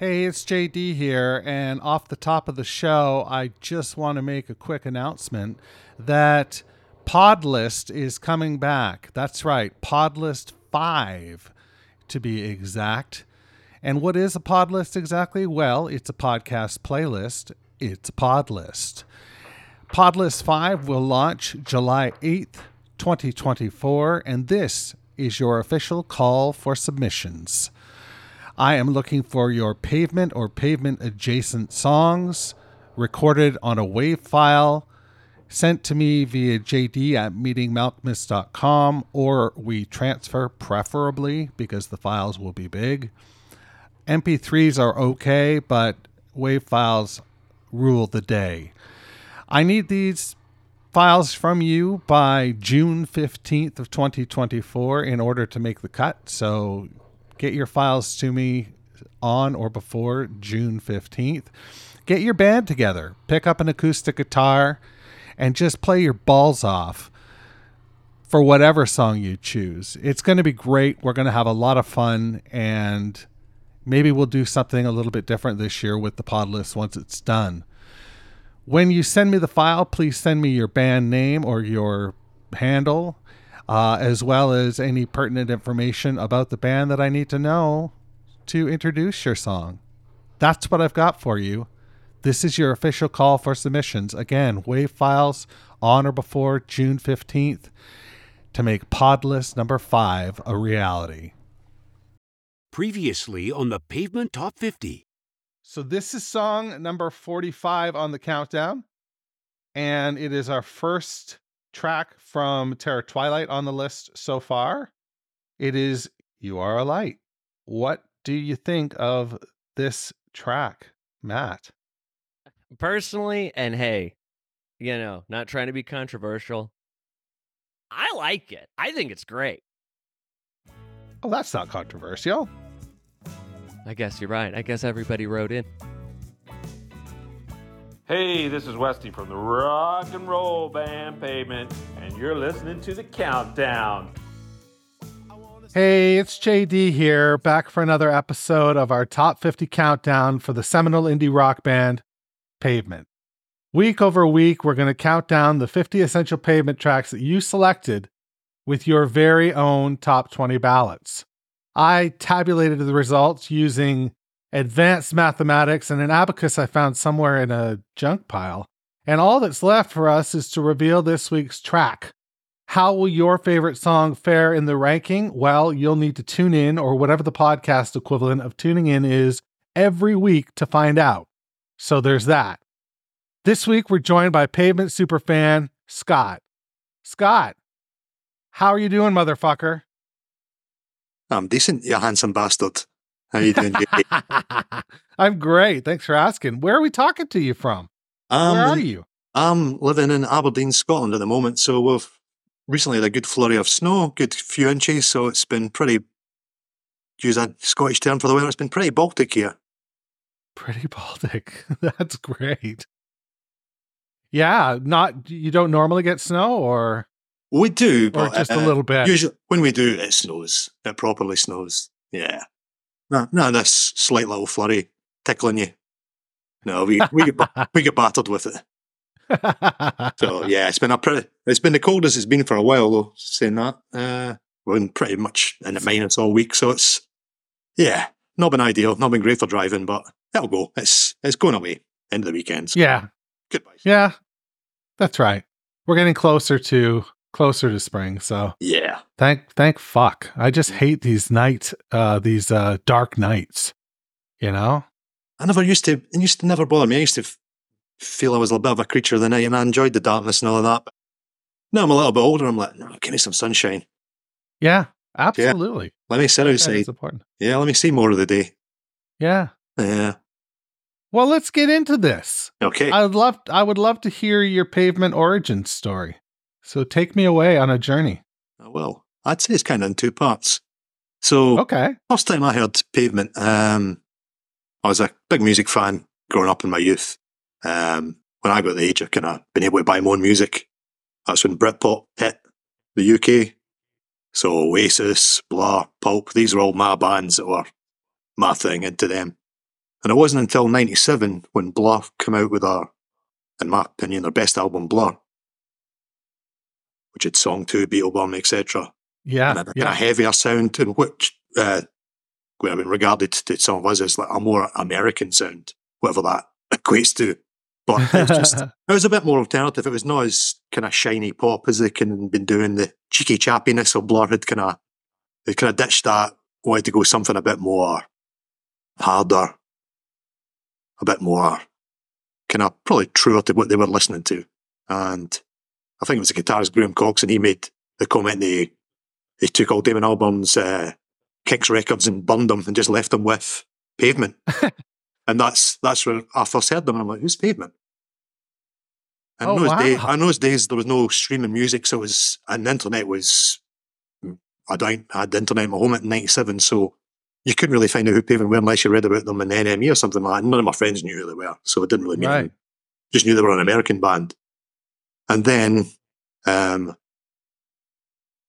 Hey, it's JD here, and off the top of the show, I just want to make a quick announcement that Podlist is coming back. That's right, Podlist 5 to be exact. And what is a Podlist exactly? Well, it's a podcast playlist, it's a Podlist. Podlist 5 will launch July 8th, 2024, and this is your official call for submissions. I am looking for your pavement or pavement adjacent songs recorded on a WAV file sent to me via jd at meetingmalcolmus.com or WeTransfer preferably because the files will be big. MP3s are okay, but WAV files rule the day. I need these files from you by June 15th of 2024 in order to make the cut. So get your files to me on or before June 15th. Get your band together. Pick up an acoustic guitar and just play your balls off for whatever song you choose. It's going to be great. We're going to have a lot of fun and maybe we'll do something a little bit different this year with the pod list once it's done. When you send me the file, please send me your band name or your handle, uh, as well as any pertinent information about the band that I need to know to introduce your song. That's what I've got for you. This is your official call for submissions. Again, WAV files on or before June 15th to make Podlist number five a reality. Previously on the Pavement Top 50. So this is song number 45 on the countdown. And it is our first track from Terror Twilight on the list so far. It is You Are a Light. What do you think of this track, Matt? Personally, and hey, you know, not trying to be controversial, I like it. I think it's great. Oh, that's not controversial. I guess you're right. I guess everybody wrote in. Hey, this is Westy from the rock and roll band Pavement, and you're listening to the Countdown. Hey, it's JD here, back for another episode of our top 50 countdown for the seminal indie rock band Pavement. Week over week, we're going to count down the 50 essential pavement tracks that you selected with your very own top 20 ballots. I tabulated the results using advanced mathematics and an abacus I found somewhere in a junk pile. And all that's left for us is to reveal this week's track. How will your favorite song fare in the ranking? Well, you'll need to tune in, or whatever the podcast equivalent of tuning in is, every week to find out. So there's that. This week, we're joined by pavement superfan Scott. Scott, how are you doing, motherfucker? I'm decent, you handsome bastard. How you doing, JD? I'm great. Thanks for asking. Where are we talking to you from? Um, Where are you? I'm living in Aberdeen, Scotland at the moment. So we've recently had a good flurry of snow, good few inches. So it's been pretty, use a Scottish term for the weather, it's been pretty Baltic here. Pretty Baltic. That's great. Yeah, not you don't normally get snow or We do, or but just a uh, little bit. Usually, when we do, it snows. It properly snows. Yeah. No, no, this slight little flurry tickling you. No, we we get we get battered with it. So yeah, it's been a pretty. It's been the coldest it's been for a while, though. Saying that, uh, we're in pretty much in the minus all week, so it's yeah, not been ideal, not been great for driving, but it'll go. It's it's going away. End of the weekend. So yeah, goodbye. yeah, that's right. We're getting closer to closer to spring, so Yeah, thank thank fuck. I just hate these nights, uh, these uh, dark nights. You know, I never used to. It used to never bother me. I used to f- feel I was a bit of a creature of the night, and I enjoyed the darkness and all of that. But now I'm a little bit older. I'm like, no, give me some sunshine. yeah, absolutely. Let me sit outside. is important. Yeah, let me see more of the day. Yeah. Yeah. Well, let's get into this. Okay. I would love I would love to hear your pavement origin story. So take me away on a journey. I will. I'd say it's kind of in two parts. So, Okay. first time I heard Pavement, um, I was a big music fan growing up in my youth. Um, when I got the age of kind of being able to buy my own music, that's when Britpop hit the UK. So Oasis, Blur, Pulp, these were all my bands that were my thing into them. And it wasn't until 97 when Blur came out with our, in my opinion, their best album, Blur, which had Song 2, Beetlebum, etc. Yeah. and a, and a heavier sound, and which, uh, I mean, regarded to some of us as like a more American sound, whatever that equates to. But it was just, it was a bit more alternative. It was not as kind of shiny pop as they can been doing. The cheeky chappiness of Blur had kind of, they kind of ditched that, wanted to go something a bit more harder, a bit more kind of probably truer to what they were listening to. And I think it was the guitarist Graham Coxon, and he made the comment that he, he took all Damon Albarn's uh, Kicks records and burned them and just left them with Pavement. and that's that's where I first heard them. And I'm like, who's Pavement? And Oh, in, those wow. in those days, there was no streaming music, so it was, and the internet was, I don't, I had the internet in my home at 97, so you couldn't really find out who Pavement were unless you read about them in NME or something like that. None of my friends knew who they were, so it didn't really mean Right. Just knew they were an American band. And then, um,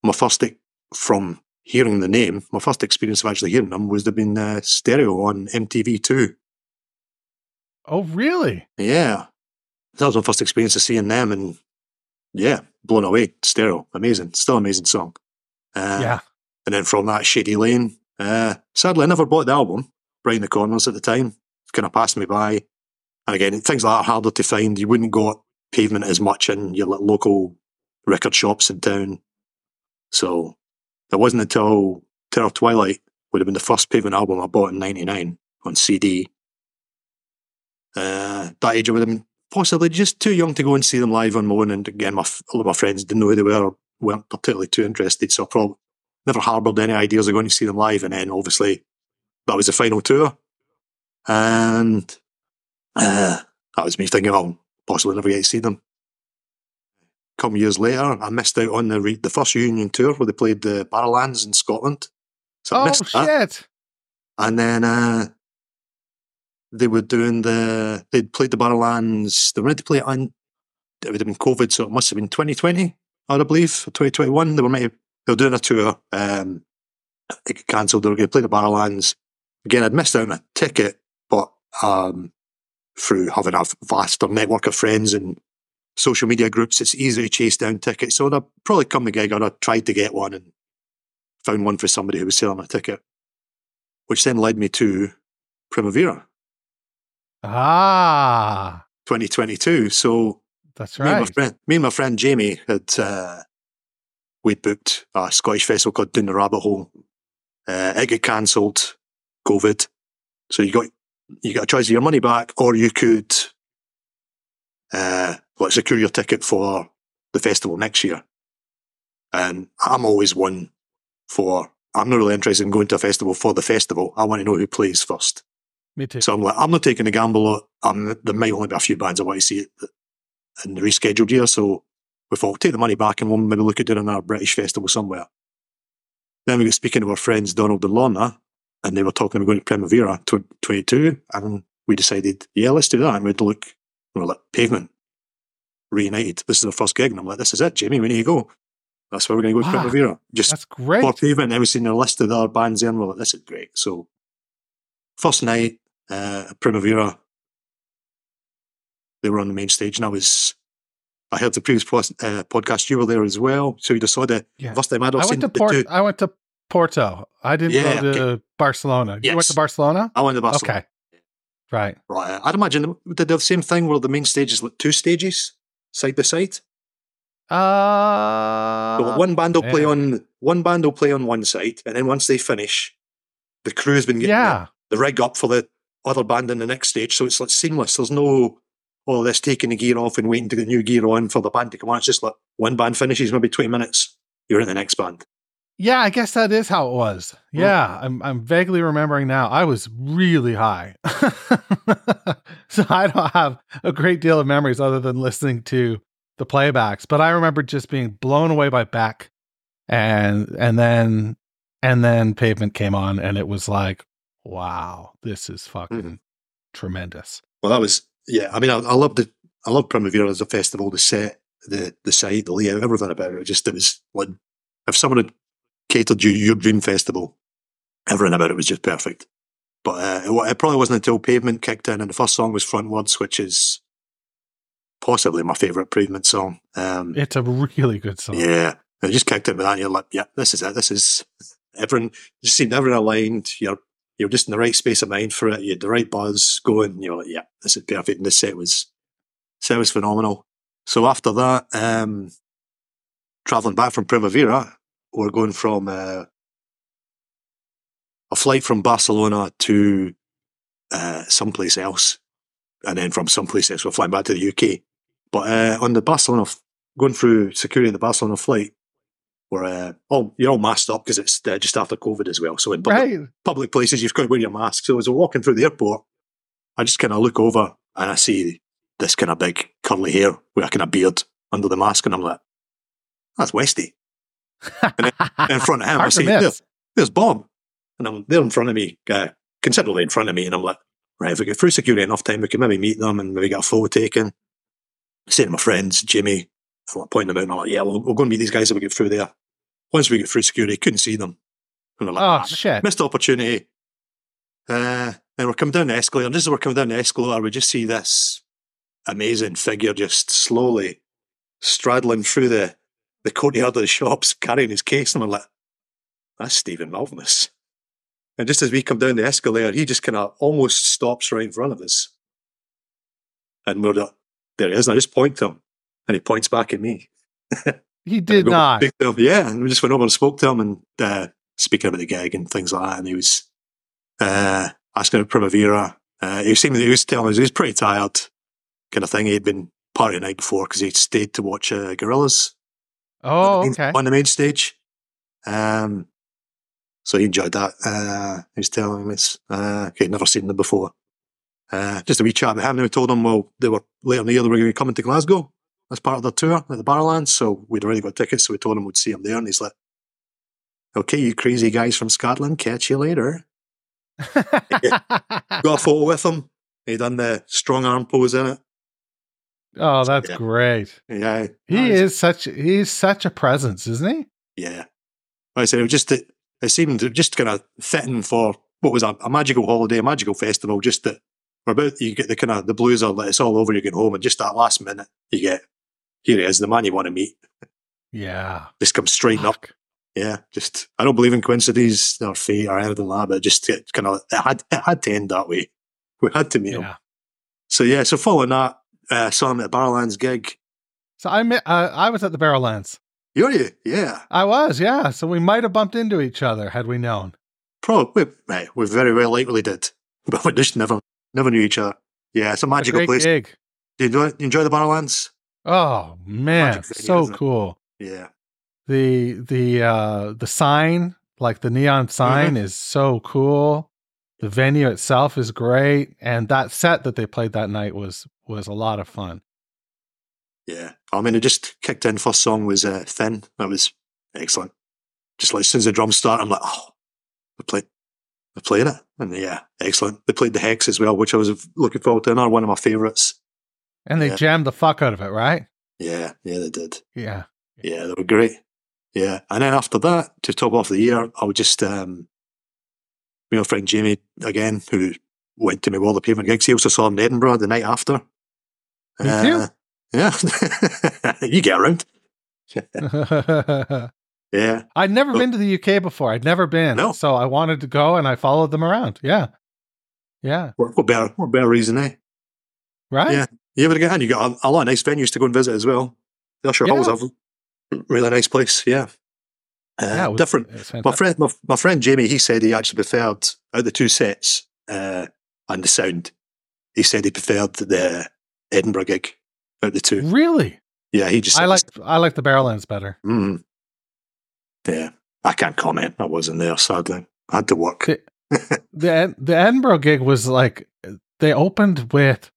my first, e- from hearing the name, my first experience of actually hearing them was they've been uh, stereo on MTV2. oh, really? Yeah. That was my first experience of seeing them and yeah, blown away. Stereo. Amazing. Still amazing song. Uh, yeah. And then from that, Shady Lane. Uh, sadly, I never bought the album. Brighten the Corners at the time. Kind of passed me by. And again, things like that are harder to find. You wouldn't go pavement as much in your local record shops in town. So it wasn't until Terror Twilight would have been the first pavement album I bought in 99 on CD. Uh, that age I would have been possibly just too young to go and see them live on my own. And again, my, all of my friends didn't know who they were weren't particularly too interested. So I probably never harboured any ideas of going to see them live. And then obviously that was the final tour. And uh, that was me thinking, I'll possibly never get to see them. Come years later, I missed out on the re- the first Union tour where they played the Barrowlands in Scotland. So I Oh, missed that. shit. And then uh, they were doing the, they'd played the Barrowlands, they were meant to play it on, it would have been COVID, so it must have been 2020, I believe, or 2021. They were meant to, they were doing a tour, um, it got cancelled, they were going to play the Barrowlands. Again, I'd missed out on a ticket, but um, through having a vaster network of friends and social media groups, it's easy to chase down tickets. So I'd probably come the gig and I tried to get one and found one for somebody who was selling a ticket which then led me to Primavera Ah, 2022. So that's me, and my right. friend, me and my friend Jamie had uh, we'd booked a Scottish festival called Down the Rabbit Hole. Uh, it got cancelled, COVID. So you got you got a choice of your money back, or you could uh, like secure your ticket for the festival next year. And I'm always one for. I'm not really interested in going to a festival for the festival. I want to know who plays first. Me too. So I'm like, I'm not taking a gamble. Um, there might only be a few bands I want to see in the rescheduled year. So we thought, take the money back and we'll maybe look at doing another British festival somewhere. Then we got speaking to our friends Donald and Lorna, and they were talking about going to Primavera tw- 22, and we decided, yeah, let's do that. And we'd look, we were like, Pavement, reunited. This is our first gig. And I'm like, this is it, Jamie, we need to go. That's where we're going to go to Wow. Primavera. Just That's great. for pavement. And then we seen a list of the other bands there, and we're like, this is great. So, first night, uh, Primavera, they were on the main stage, and I was, I heard the previous uh, podcast, you were there as well. So you just saw the Yeah. first time I'd I seen went to the Port. two. I went to Porto. I didn't Yeah, go to Barcelona. You went to Barcelona? I went to Barcelona. Okay. Right. Right. I'd imagine they did the same thing where the main stage is like two stages, side by side. Uh, So one band will play on one band will play on one side, and then once they finish, the crew's been getting the- yeah. the rig up for the other band in the next stage. So it's like seamless. There's no, oh, this taking the gear off and waiting to get new gear on for the band to come on. It's just like one band finishes, maybe 20 minutes, you're in the next band. Yeah, I guess that is how it was. Yeah, I'm I'm vaguely remembering now. I was really high. so I don't have a great deal of memories other than listening to the playbacks, but I remember just being blown away by Beck and and then and then Pavement came on and it was like, wow, this is fucking Mhm. tremendous. Well, that was, yeah. I mean, I, I love the, I love Primavera as a festival, the set, the, the site, the layout, everything about it. Just, it was like, if someone had catered you your dream festival, everything about it was just perfect. But uh, it, probably wasn't until Pavement kicked in, and the first song was Frontwards, which is possibly my favourite Pavement song. Um, It's a really good song. yeah, it just kicked in with that. And you're like, yeah, this is it. This is everyone. Just seemed everyone aligned. You're you're just in the right space of mind for it. You had the right buzz going. You're like, yeah, this is perfect. And the set was set was phenomenal. So after that, um, traveling back from Primavera, we're going from uh, a flight from Barcelona to uh, someplace else, and then from someplace else we're flying back to the UK. But uh, on the Barcelona, f- going through security of the Barcelona flight, we're uh, all you're all masked up because it's uh, just after COVID as well. So in public, Right. public places, you've got to wear your mask. So as we're walking through the airport, I just kind of look over and I see this kind of big curly hair with a kind of beard under the mask, and I'm like, "That's Westy." In front of him, I see, there, there's Bob. And I'm there in front of me, uh, considerably in front of me. And I'm like, right, if we get through security enough time, we can maybe meet them and maybe get a photo taken. I say to my friends, Jimmy, I'm like, pointing them out, and I'm like, yeah, we'll, we'll go and meet these guys if we get through there. Once we get through security, couldn't see them. And they're like, Oh "Ah, shit. missed opportunity. Uh, and we're coming down the escalator. And just as we're coming down the escalator, we just see this amazing figure just slowly straddling through the, the courtyard of the shops, carrying his case. And I'm like, that's Stephen Malkmus. And just as we come down the escalator, he just kind of almost stops right in front of us. And we're like, there he is. And I just point to him. And he points back at me. He did not. him. Yeah, and we just went over and spoke to him and uh, speaking about the gig and things like that. And he was uh, asking about Primavera. Uh, he seemed he was telling us he was pretty tired, kind of thing. He'd been partying the night before because he'd stayed to watch uh, Gorillaz Oh, on, the main, okay. on the main stage. Um, so he enjoyed that. Uh, he was telling me it's, uh, he'd never seen them before. Uh, just a wee chat with him. And we told him, well, they were later in the year they were going to be coming to Glasgow as part of their tour at the Barrowlands. So we'd already got tickets. So we told him we'd see him there. And he's like, okay, you crazy guys from Scotland, catch you later. Got a photo with him. He done the strong arm pose in it. Oh, that's Yeah. great. Yeah. He Nice. is such he's such a presence, isn't he? Yeah. Like I said, it was just, it, it seemed just kind of fitting for what was a, a magical holiday, a magical festival, just that we're about, you get the kind of, the blues are like, it's all over, you get home, and just that last minute, you get, here he is, the man you want to meet, Yeah. just comes straight up. Yeah. Just, I don't believe in coincidences or fate or anything like that, but just it kind of, it had, it had to end that way. We had to meet him. Yeah. So yeah, so following that, uh, saw him at Barrowlands gig. So I met, uh, I was at the Barrowlands. You're you? Yeah. I was, yeah. So we might have bumped into each other had we known. Probably, right, we very well likely did, but we just never, never knew each other. Yeah, it's a A magical great place. gig. Do you enjoy, you enjoy the Barrowlands? Oh man, so it? cool. Yeah, The the uh the sign, like the neon sign is so cool. The venue itself is great and that set that they played that night was was a lot of fun. yeah. I mean, it just kicked in. First song was uh, Thin. That was excellent. Just like as soon as the drums start, I'm like, oh, they played, they played it, and yeah, excellent. They played the Hexx as well, which I was looking forward to. Another one of my favorites. And they Yeah. jammed the fuck out of it, right? Yeah, yeah, they did. Yeah. Yeah, they were great. Yeah, and then after that, to top off the year, I would just um, my friend Jamie again, who went to me all the pavement gigs. He also saw him in Edinburgh the night after. Me too. Yeah, you get around. Yeah, I'd never Oh. been to the UK before. I'd never been. No. So I wanted to go and I followed them around. Yeah. Yeah. what, what better, what better reason, eh? Right? Yeah. You ever get and you got a, a lot of nice venues to go and visit as well. The Usher Yeah. Hall's a really nice place. Yeah, uh, Yeah, was- different. My friend, my, my friend Jamie, he said he actually preferred out of the two sets uh, and the sound. He said he preferred the Edinburgh gig out of the two. Really? Yeah, he just. I like I like the Barrowlands better. Mm. Yeah, I can't comment. I wasn't there, sadly. I had to work. The- The the Edinburgh gig was like they opened with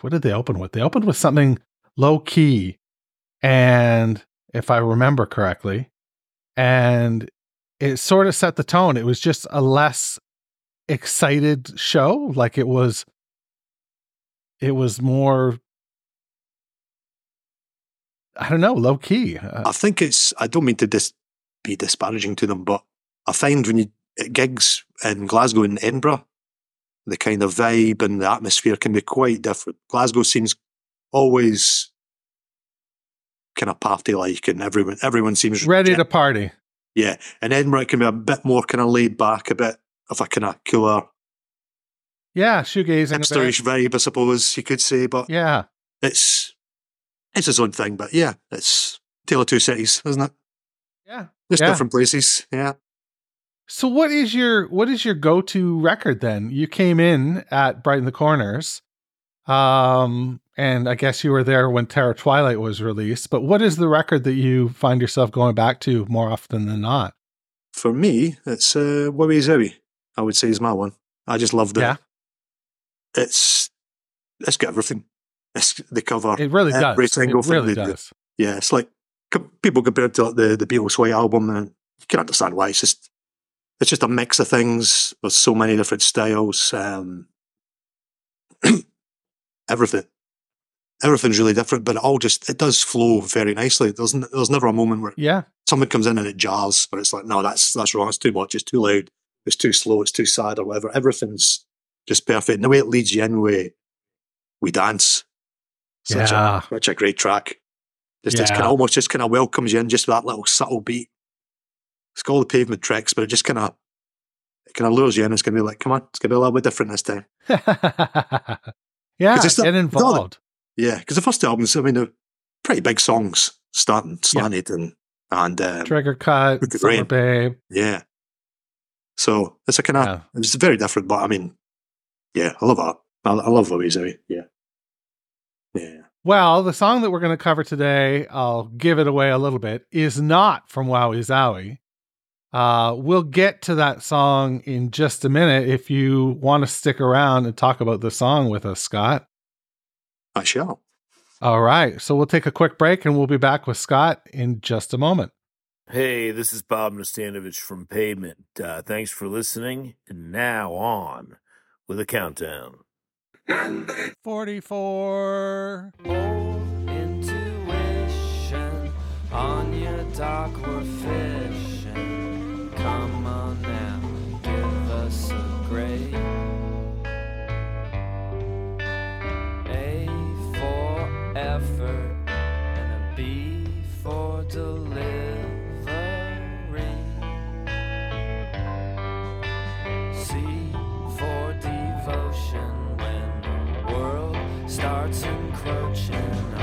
what did they open with? They opened with something low key, and if I remember correctly, and it sort of set the tone. It was just a less excited show. Like it was, it was more. I don't know, low key. Uh, I think it's. I don't mean to dis, be disparaging to them, but I find when you at gigs in Glasgow and Edinburgh, the kind of vibe and the atmosphere can be quite different. Glasgow seems always kind of party like, and everyone everyone seems Ready to party. yeah. And Edinburgh it can be a bit more kind of laid back, a bit of a kind of cooler Yeah, shoegazing. hipsterish vibe, I suppose you could say. But Yeah. it's it's its own thing. But yeah, it's Tale of Two Cities, isn't it? Yeah. Just Yeah. different places. Yeah. So what is your what is your go to record then? You came in at Brighten the Corners, um, and I guess you were there when Terror Twilight was released. But what is the record that you find yourself going back to more often than not? For me, it's uh, Wowee Zowee. I would say is my one. I just loved it. Yeah. It's it's got everything. It's the cover. It really does. Every single it thing really do. does. Yeah, it's like people compare it to like, the the Beatles White album, and you can understand why. It's just it's just a mix of things. There's so many different styles. Um, everything, everything's really different, but it all just it does flow very nicely. There's n- there's never a moment where Yeah. someone comes in and it jars, but it's like no, that's that's wrong. It's too much. It's too loud. It's too slow. It's too sad or whatever. Everything's just perfect. And the way it leads you in, way we dance. Such Yeah. a such a great track. Just it's Yeah. kind of almost just kind of welcomes you in just with that little subtle beat. It's called the pavement tricks, but it just kind of it kind of lures you in. It's gonna be like, come on, it's gonna be a little bit different this time. yeah, it's it's not involved. Yeah, because the first albums, I mean, they're pretty big songs, starting slanted and and um, Trigger cut, Summer Rain. Babe. yeah. So it's a kind of Yeah. it's very different, but I mean, yeah, I love that. I, I love Louise. Yeah, yeah. Well, the song that we're going to cover today, I'll give it away a little bit, is not from Wowee Zowee. Uh, we'll get to that song in just a minute if you want to stick around and talk about the song with us, Scott. I shall. All right. So we'll take a quick break and we'll be back with Scott in just a moment. Hey, this is Bob Nastanovich from Pavement. Uh, thanks for listening. And now on with a countdown. 44. Old intuition on your dock we're fishing. Come on now, effort and a B for delivery. C for devotion when the world starts encroaching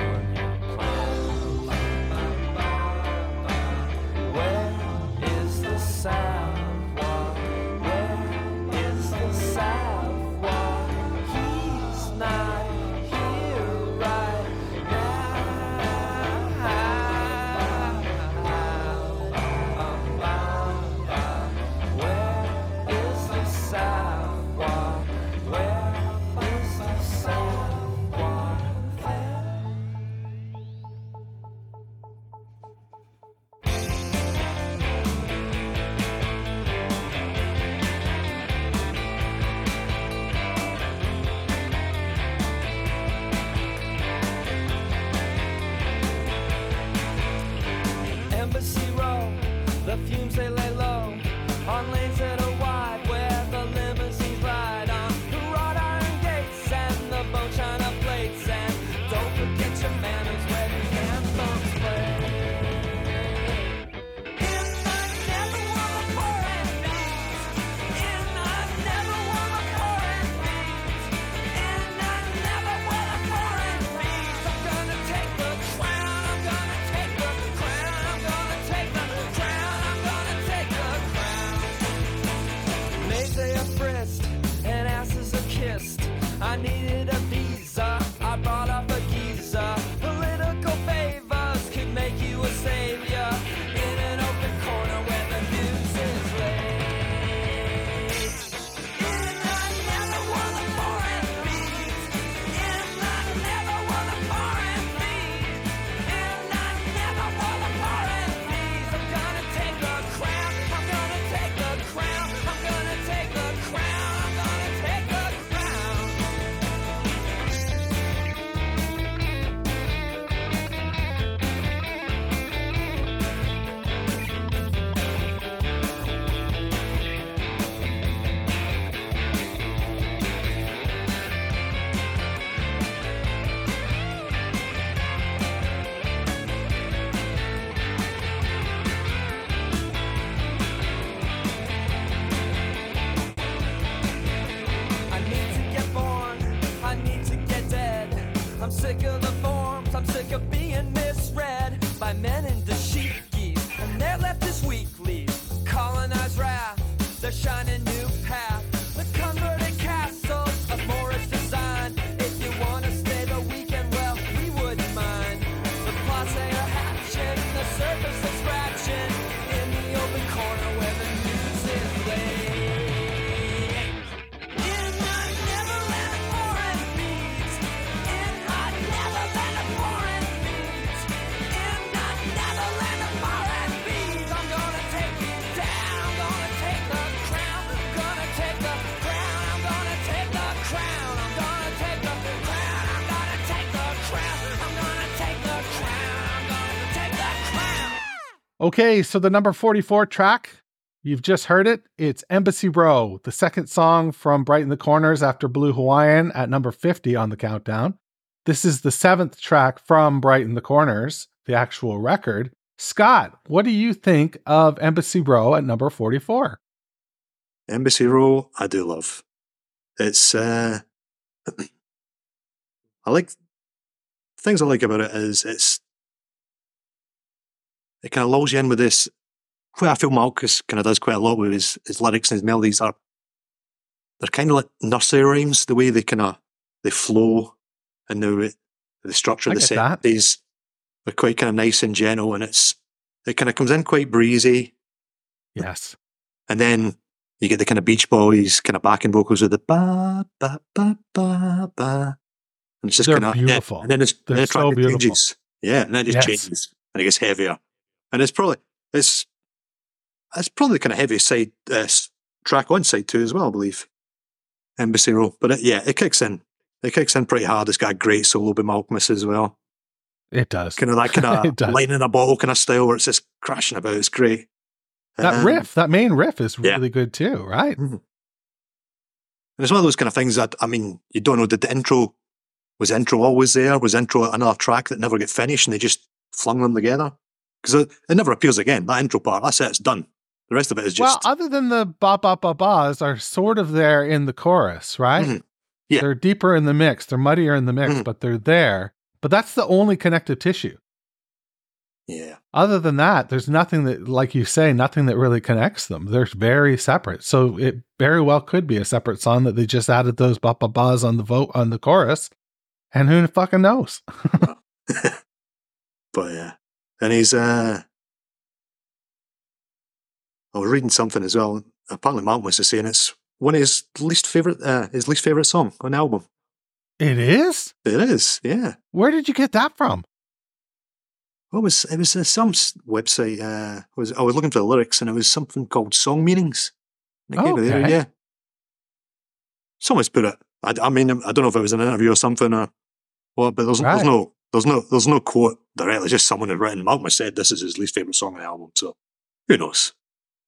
by men in Okay, so the number 44 track, you've just heard it. It's Embassy Row, the second song from Brighten the Corners after Blue Hawaiian at number 50 on the countdown. This is the seventh track from Brighten the Corners, the actual record. Scott, what do you think of Embassy Row at number 44? Embassy Row, I do love. It's uh I like things I like about it is it's it kind of lulls you in with this. What I feel Malkmus kind of does quite a lot with his, his lyrics and his melodies are they're kind of like nursery rhymes. The way they kind of they flow and the the structure of the sentences are quite kind of nice and gentle, and it's it kind of comes in quite breezy. Yes. And then you get the kind of Beach Boys kind of backing vocals with the ba ba ba ba ba, and it's just They're kind of beautiful. and then it's They're then the so beautiful. changes. Yeah, and then it just Yes. changes and it gets heavier, and it's probably it's it's probably kind of heavy side uh, track on side two as well, I believe. Embassy Row, but it, yeah, it kicks in. It kicks in pretty hard. It's got a great solo by Malkmus as well. It does. Kind of that kind of lightning in a bottle kind of style where it's just crashing about. It's great. That Um, riff, that main riff is yeah. really good too, right? And it's one of those kind of things that I mean, you don't know. Did the intro was the intro always there? Was the intro another track that never get finished, and they just flung them together? Because it, it never appears again. That intro part, that's it. It's done. The rest of it is just. Well, other than the ba ba ba ba's are sort of there in the chorus, right? Mhm. Yeah. They're deeper in the mix. They're muddier in the mix, Mhm. but they're there. But that's the only connective tissue. yeah, Other than that, there's nothing that, like you say, nothing that really connects them. They're very separate. So it very well could be a separate song that they just added those ba ba ba's on the vote on the chorus, and who fucking knows? but yeah, and he's. uh I was reading something as well. Apparently, Mark was saying it's one of his least favorite, uh, his least favorite song on the album. It is. It is, yeah. Where did you get that from? What was it? Was uh, some website? Uh, was I was looking for the lyrics, and it was something called Song Meanings. Came out there, Okay. yeah. Someone's put it. I, I mean, I don't know if it was an interview or something or what, but there's, Right. there's no, there's no, there's no quote directly. Just someone had written. Malcolm said this is his least favorite song on the album. So who knows?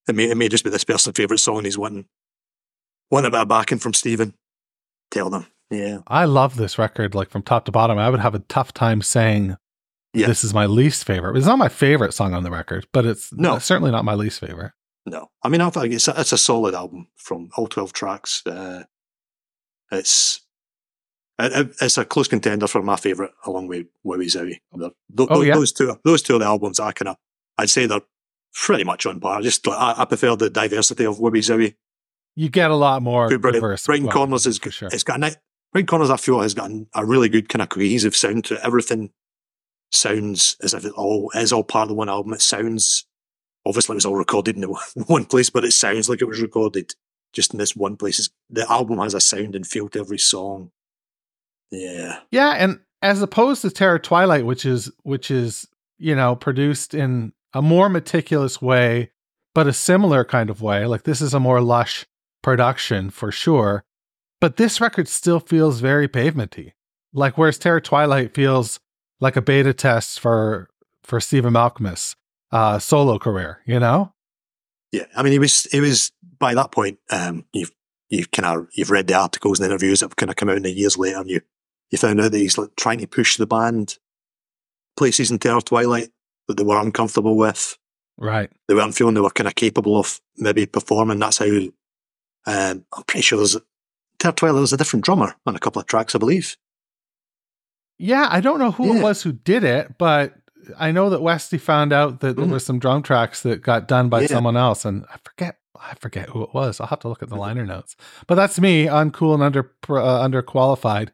It may, it may just be this person's favorite song, and he's wanting, wanting a bit of backing from Stephen. Tell them, yeah, I love this record, like from top to bottom. I would have a tough time saying Yeah. this is my least favorite. It's not my favorite song on the record, but it's No. certainly not my least favorite. No, I mean I think it's a, it's a solid album from all twelve tracks. Uh, it's it, it- it's a close contender for my favorite, along with Wowee Zowee. They're- Oh, yeah? those two those two of the albums I kind of I'd say they're pretty much on par. Just I, I prefer the diversity of Wowie Zowie. You get a lot more Brighten, diverse. Brighten well, Corners is sure. it's got a Corners. I feel has got a really good kind of cohesive sound to it. Everything sounds as if it all is all part of the one album. It sounds obviously it was all recorded in the one- one place, but it sounds like it was recorded just in this one place. The album has a sound and feel to every song. Yeah, Yeah, and as opposed to Terror Twilight, which is which is you know produced in a more meticulous way, but a similar kind of way. Like this is a more lush production for sure, but this record still feels very pavementy. Like whereas Terror Twilight feels like a beta test for for Stephen Malkmus uh solo career, you know? yeah. I mean, he was he was by that point. Um, you've you've kind of you've read the articles and interviews that have kind of come out in the years later, and you you found out that he's like trying to push the band places in Terror Twilight that they were uncomfortable with. Right. they weren't feeling they were kind of capable of maybe performing. That's how um, I'm pretty sure there's Terror Twilight was a different drummer on a couple of tracks, I believe. Yeah, I don't know who it was who did it, but I know that Westy found out that there Mm. was some drum tracks that got done by Yeah. someone else, and I forget. I forget who it was. I'll have to look at the liner notes. But that's me, uncool and under uh, underqualified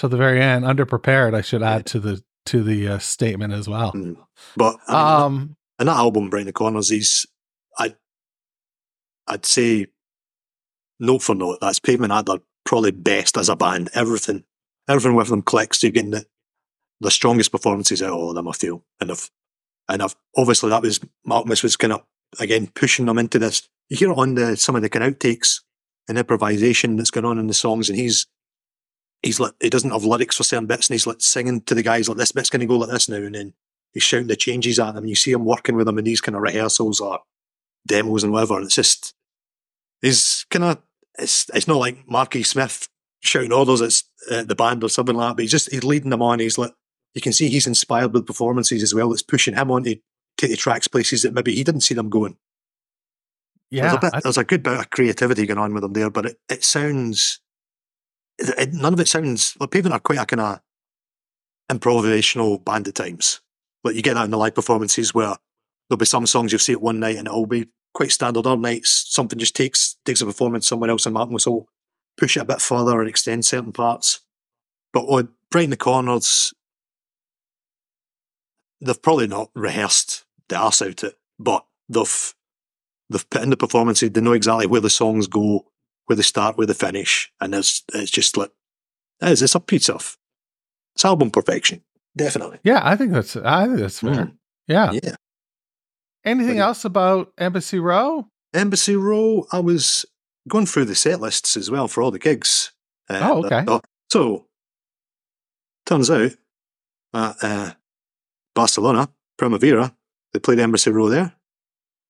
to the very end, underprepared. I should add to the to the uh, statement as well. Mm. But I mean, Um, and that album, Brighten the Corners, is I I'd say note for note, that's Pavement at their probably best as a band. Everything everything with them clicks. You're getting the, the strongest performances out of all of them, I feel. And if and I've obviously that was Malkmus was kind of again pushing them into this. You hear it on the some of the kind of outtakes and improvisation that's going on in the songs, and he's he's like he doesn't have lyrics for certain bits, and he's like singing to the guys like this bit's going to go like this now, and then he's shouting the changes at them. and You see him working with them in these kind of rehearsals or demos and whatever, and it's just he's kind of it's it's not like Marky Smith shouting orders at uh, the band or something like that, but he's just he's leading them on. He's like you can see he's inspired with performances as well. It's pushing him on to take the tracks places that maybe he didn't see them going. yeah, there's a, bit, I- there's a good bit of creativity going on with them there, but it, it sounds none of it sounds like Pavement are quite a kind of improvisational band at times. Like you get that in the live performances where there'll be some songs you'll see it one night and it'll be quite standard. Other nights something just takes takes a performance somewhere else and Martin will push it a bit further and extend certain parts. But on Brighten the Corners, they've probably not rehearsed the arse out it, but they've they've put in the performances. They know exactly where the songs go, where they start, where they finish, and it's it's just like it is. It's a piece of it's album perfection, definitely. yeah, I think that's I think that's fair. Mm. Yeah. Yeah. Anything But- else about Embassy Row? Embassy Row. I was going through the set lists as well for all the gigs. Uh, Oh, okay. that- So turns out at uh, Barcelona, Primavera, they played Embassy Row there.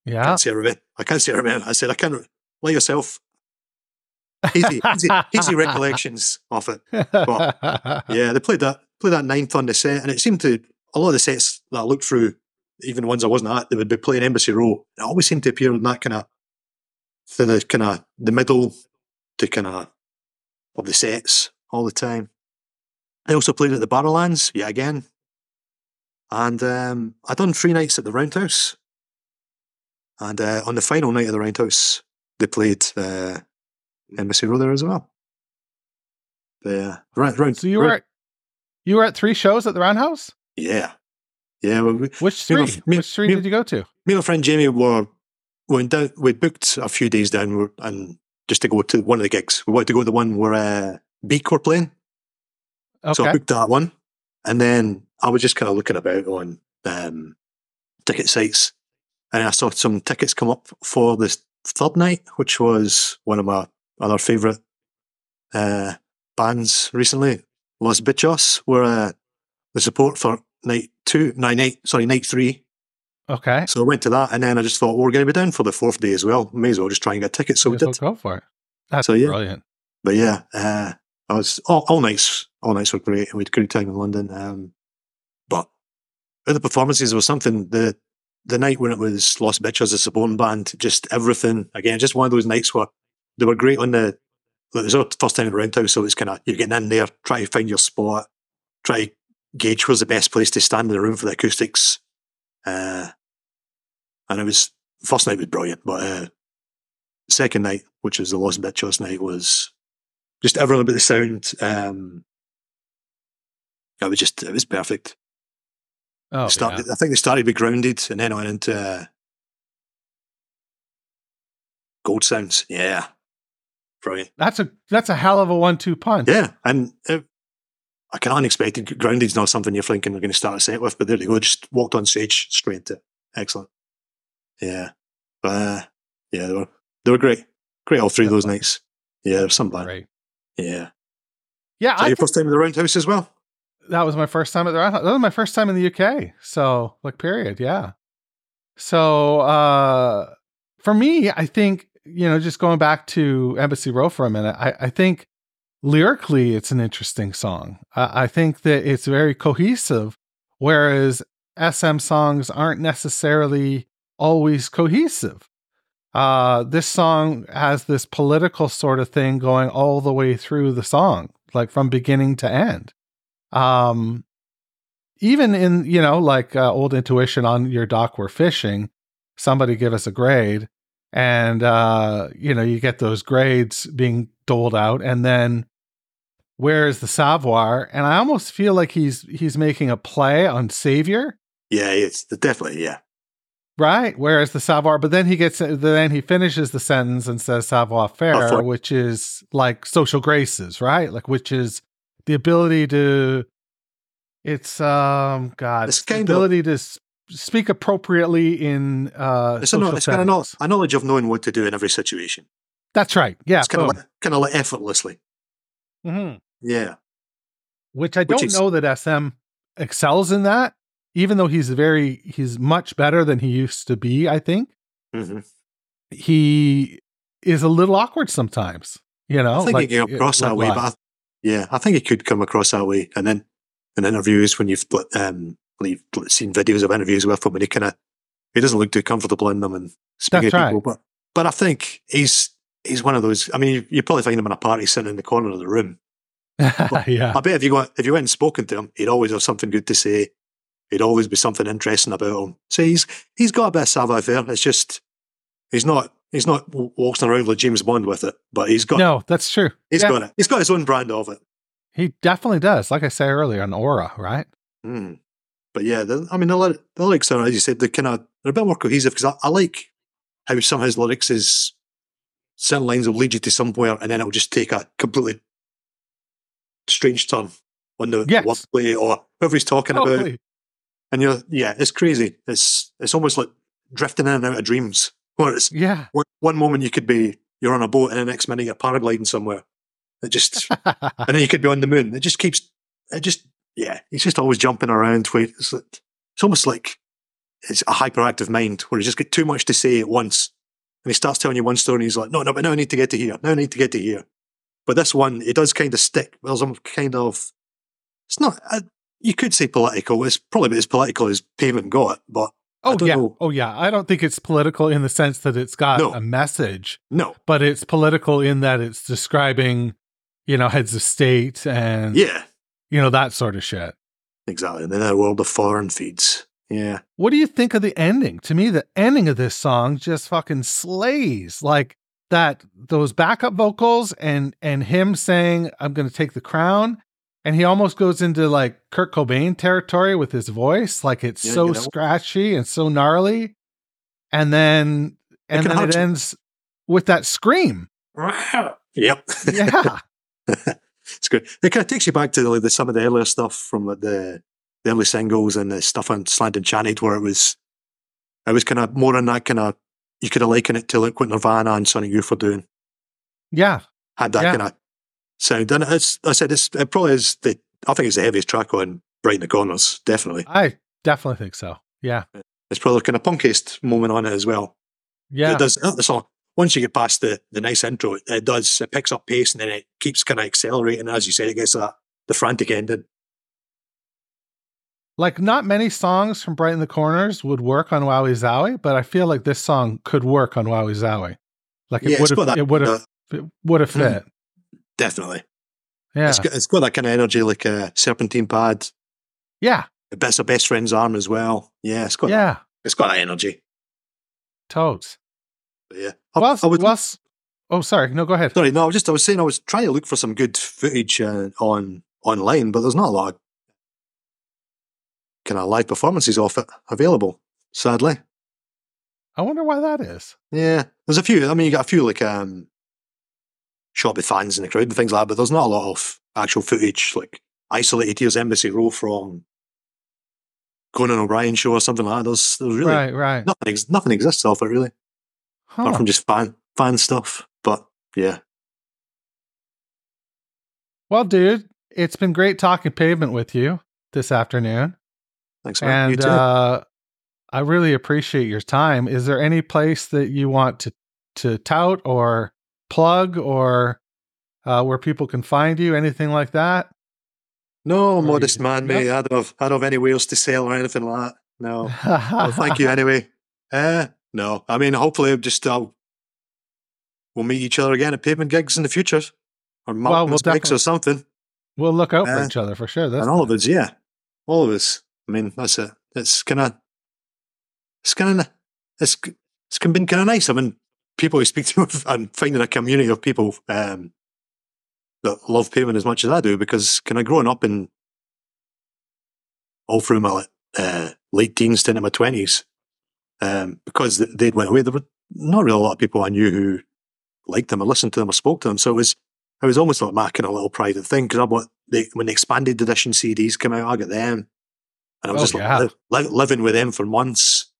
Yeah. I can't see I remember. I can't see I remember. I said I can't. re- Like yourself, easy, easy, easy recollections of it. Yeah, they played that played that ninth on the set, and it seemed to a lot of the sets that I looked through, even the ones I wasn't at, they would be playing Embassy Row. It always seemed to appear in that kind of the kind of the middle to kind of of the sets all the time. I also played at the Barrowlands, yeah, again. And um, I done three nights at the Roundhouse. And uh, on the final night of the Roundhouse, they played uh, Embassy Row there as well. The right, right. So you were at, you were at three shows at the Roundhouse. yeah, yeah. Well, we, Which three? and my- Which three me- did you go to? me and my friend Jamie were went down. We booked a few days down, and just to go to one of the gigs. We wanted to go to the one where uh, Beak were playing. So I booked that one, and then I was just kind of looking about on um, ticket sites, and I saw some tickets come up for this third night, which was one of my other favourite uh, bands recently. Los Bichos were uh, the support for night two, night, sorry, night three. Okay. So I went to that, and then I just thought, well, we're going to be down for the fourth day as well. May as well just try and get tickets. So we did. go for it. That's So, yeah. brilliant. But yeah, uh, I was all, all nights. All nights were great. And we had a great time in London. Um, but the performances was something. The the night when it was Los Bichos, a supporting band, just everything. Again, just one of those nights where they were great on the. It was our first time at the Roundhouse, so it's kind of you're getting in there, try to find your spot, try to gauge where's the best place to stand in the room for the acoustics. Uh, and it was first night was brilliant, but uh, second night, which was the Los Bichos night, was just everything about the sound. Um, it was just it was perfect. Oh, started, yeah. I think they started with grounded and then I went into uh, Gold Soundz. Yeah, brilliant. that's a that's a hell of a one-two punch. Yeah, and it, I of unexpected. Grounded's not something you're thinking they're going to start a set with, but there they go. Just walked on stage straight into it. Excellent. Yeah, but uh, yeah, they were they were great. Great all three of those nights. Yeah, some. Great. Yeah. Yeah, I your first time in the Roundhouse as well? that was my first time at the Roundhouse. That was my first time in the UK. So, like, period. Yeah. So, uh, for me, I think you know, just going back to Embassy Row for a minute, I, I think lyrically it's an interesting song. I, I think that it's very cohesive, whereas SM songs aren't necessarily always cohesive. Uh, this song has this political sort of thing going all the way through the song, like from beginning to end. Um, even in you know like uh, old intuition on your dock we're fishing somebody give us a grade and uh you know you get those grades being doled out and then where is the savoir and i almost feel like he's he's making a play on savior Yeah, it's definitely yeah. right where is the savoir but then he gets then he finishes the sentence and says savoir faire Savoir. which is like social graces right like which is the ability to it's um god the ability to speak appropriately in uh It's, a, it's kind of not a knowledge of knowing what to do in every situation. that's right yeah it's kind boom. of like, kind of like effortlessly. Mhm. Yeah, which I don't is- know that SM excels in that, even though he's very he's much better than he used to be. I think hmm he is a little awkward sometimes. You know, I think like, he came across like that way, but I, yeah, I think he could come across that way. And then in interviews, when you've put um, you've seen videos of interviews with him, and he kind of he doesn't look too comfortable in them and speaking That's to people. But but I think he's he's one of those. I mean, you, you probably find him in a party sitting in the corner of the room. yeah, I bet if you go if you went and spoken to him, he'd always have something good to say. He'd always be something interesting about him. So he's he's got a bit of savoir faire. It's just he's not he's not walking around like James Bond with it, but he's got no, that's true. he's Yeah, got it. He's got his own brand of it. he definitely does. Like I say earlier, an aura, right? Mm. But yeah, the, I mean, the, the lyrics are, as you said, they're kind of they're a bit more cohesive because I, I like how some of his lyrics is certain lines will lead you to somewhere and then it'll just take a completely strange turn on the Yes. wordplay or whoever he's talking about. And you're, yeah, it's crazy. It's it's almost like drifting in and out of dreams. Where it's Yeah. one, one moment you could be you're on a boat and the next minute you're paragliding somewhere. It just and then you could be on the moon. It just keeps it just yeah. He's just always jumping around. Where it's, it's almost like it's a hyperactive mind where he just get too much to say at once, and he starts telling you one story, and he's like, no, no, but now I need to get to here. Now I need to get to here. But this one, it does kind of stick. There's some kind of it's not. Uh, you could say political. It's probably as political as Pavement got, but oh yeah. know. Oh yeah. I don't think it's political in the sense that it's got No. a message, no, but it's political in that it's describing, you know, heads of state and yeah, you know that sort of shit. exactly. And then a world of foreign feeds. Yeah, What do you think of the ending? To me, the ending of this song just fucking slays. Like that, those backup vocals and and him saying, "I'm going to take the crown," and he almost goes into like Kurt Cobain territory with his voice. Like it's Yeah, so you know. scratchy and so gnarly, and then and then it you. ends with that scream. yep. Yeah, it's good. It kind of takes you back to like, the, some of the earlier stuff from like, the, the early singles and the stuff on Slant Enchanted, where it was, it was kind of more in that kind of, you could have likened it to like what Nirvana and Sonic Youth were doing. yeah, Had that Yeah. kind of sound. And it's, I said, it's, it probably is the, I think it's the heaviest track on Brighten the Corners, definitely. I definitely think so. Yeah, It's probably kind of punkiest moment on it as well. yeah, It does, uh, the song, once you get past the, the nice intro, it, does, it picks up pace and then it keeps kind of accelerating. As you said, it gets that, the frantic ending. like not many songs from Brighten the Corners would work on Wowee Zowee, but I feel like this song could work on Wowee Zowee. Like it would have, it would uh, have, it would have Hmm. fit. Definitely. Yeah, It's, got, it's got that kind of energy like a serpentine pad. yeah, It's a best friend's arm as well. Yeah, it's got that, yeah, it's got that energy. totes. But yeah. I, Well, I would, well, s- oh, sorry, no, go ahead. sorry, no, I was just I was saying I was trying to look for some good footage uh, on online, but there's not a lot of kind of live performances of it available. Sadly, I wonder why that is. yeah, there's a few. I mean, you got a few like um, shot with fans in the crowd and things like that, but there's not a lot of actual footage like isolated. Here's Embassy Row from Conan O'Brien show or something like that. There's, there's really Right, right. nothing nothing exists of it really, apart from just fan fan stuff. But yeah, Well, dude, it's been great talking pavement with you this afternoon, thanks man. You and too. uh, I really appreciate your time. Is there any place that you want to to tout or plug or uh, where people can find you? Anything like that? no, or modest you- man, Yep. I don't have I don't have any wheels to sell or anything like that. No, well, thank you anyway. Uh, no, I mean, hopefully, just uh, we'll meet each other again at pavement gigs in the future, or mountain we'll gigs or something. We'll look out for Uh, each other for sure. This and all of us, yeah, all of us. I mean, that's it. It's kind of, it's kind of, it's it's been kind of nice. I mean, people who speak to and finding a community of people um, that love pavement as much as I do because kind of growing up in all through my uh, late teens to into my twenties, um, because they'd went away, there were not really a lot of people I knew who liked them or listened to them or spoke to them. So it was it was almost like marking a little private thing because I bought they, when the expanded edition CDs came out, I got them, and I was Oh, just yeah. li- li- living with them for months.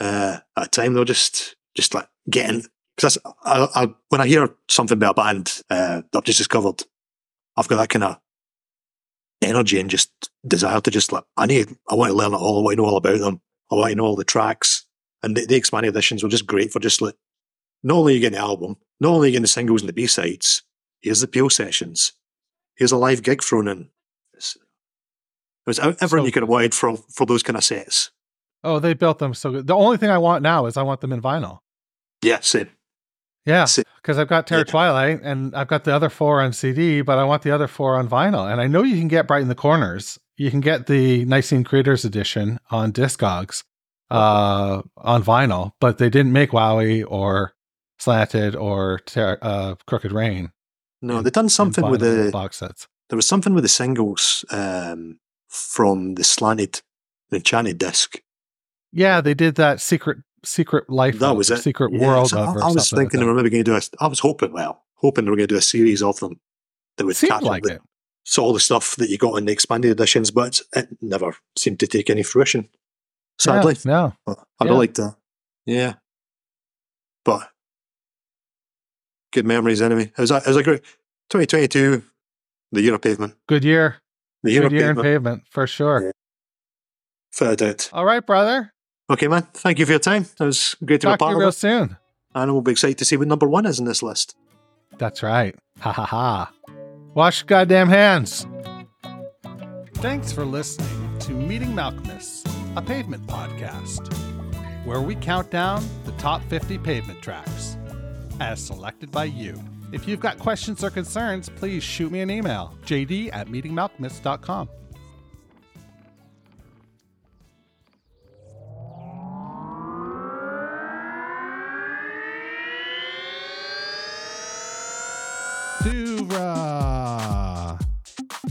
Uh, at a time, they were just just like getting because I, I, when I hear something about a band uh, that I've just discovered, I've got that kind of energy and just desire to just like I need I want to learn it all. I want to know all about them. I want to know all the tracks. And the, the expanded editions were just great for just like not only are you getting the album, not only are you getting the singles and the B sides. Here's the Peel sessions. Here's a live gig thrown in. It's, it was everything So- you could have wanted for for those kind of sets. Oh, they built them so good. The only thing I want now is I want them in vinyl. Yeah, same. Yeah, because I've got Terror Yeah. Twilight and I've got the other four on CD, but I want the other four on vinyl. And I know you can get Brighten the Corners. You can get the Nicene Creedence edition on Discogs uh, on vinyl, but they didn't make Wowee or Slanted or Ter- uh, Crooked Rain. No, in- they've done something with the box sets. there was something with the singles um, from the slanted, the enchanted disc. Yeah, they did that secret secret life. That of, was it. Secret Yeah, world so of. I, I was something like thinking they were maybe going to do a. I was hoping, well, hoping they were going to do a series of them that would Seemed catch like up it. So all the stuff that you got in the expanded editions, but it never seemed to take any fruition. Sadly, Yeah, no. I'd Yeah. liked that. Yeah, but good memories anyway. It was a, it was a great 2022, the year of pavement. Good year. The year Good of year pavement. pavement for sure. Yeah. Fair doubt. All right, brother. Okay, man. Thank you for your time. It was great to be a Talk to part you of real it. soon. And we'll be excited to see what number one is in this list. That's right. Ha ha ha. Wash your goddamn hands. Thanks for listening to Meeting Malkmus, a pavement podcast, where we count down the top 50 pavement tracks as selected by you. If you've got questions or concerns, please shoot me an email, jd at meetingmalkmus.com.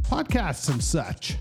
podcasts and such.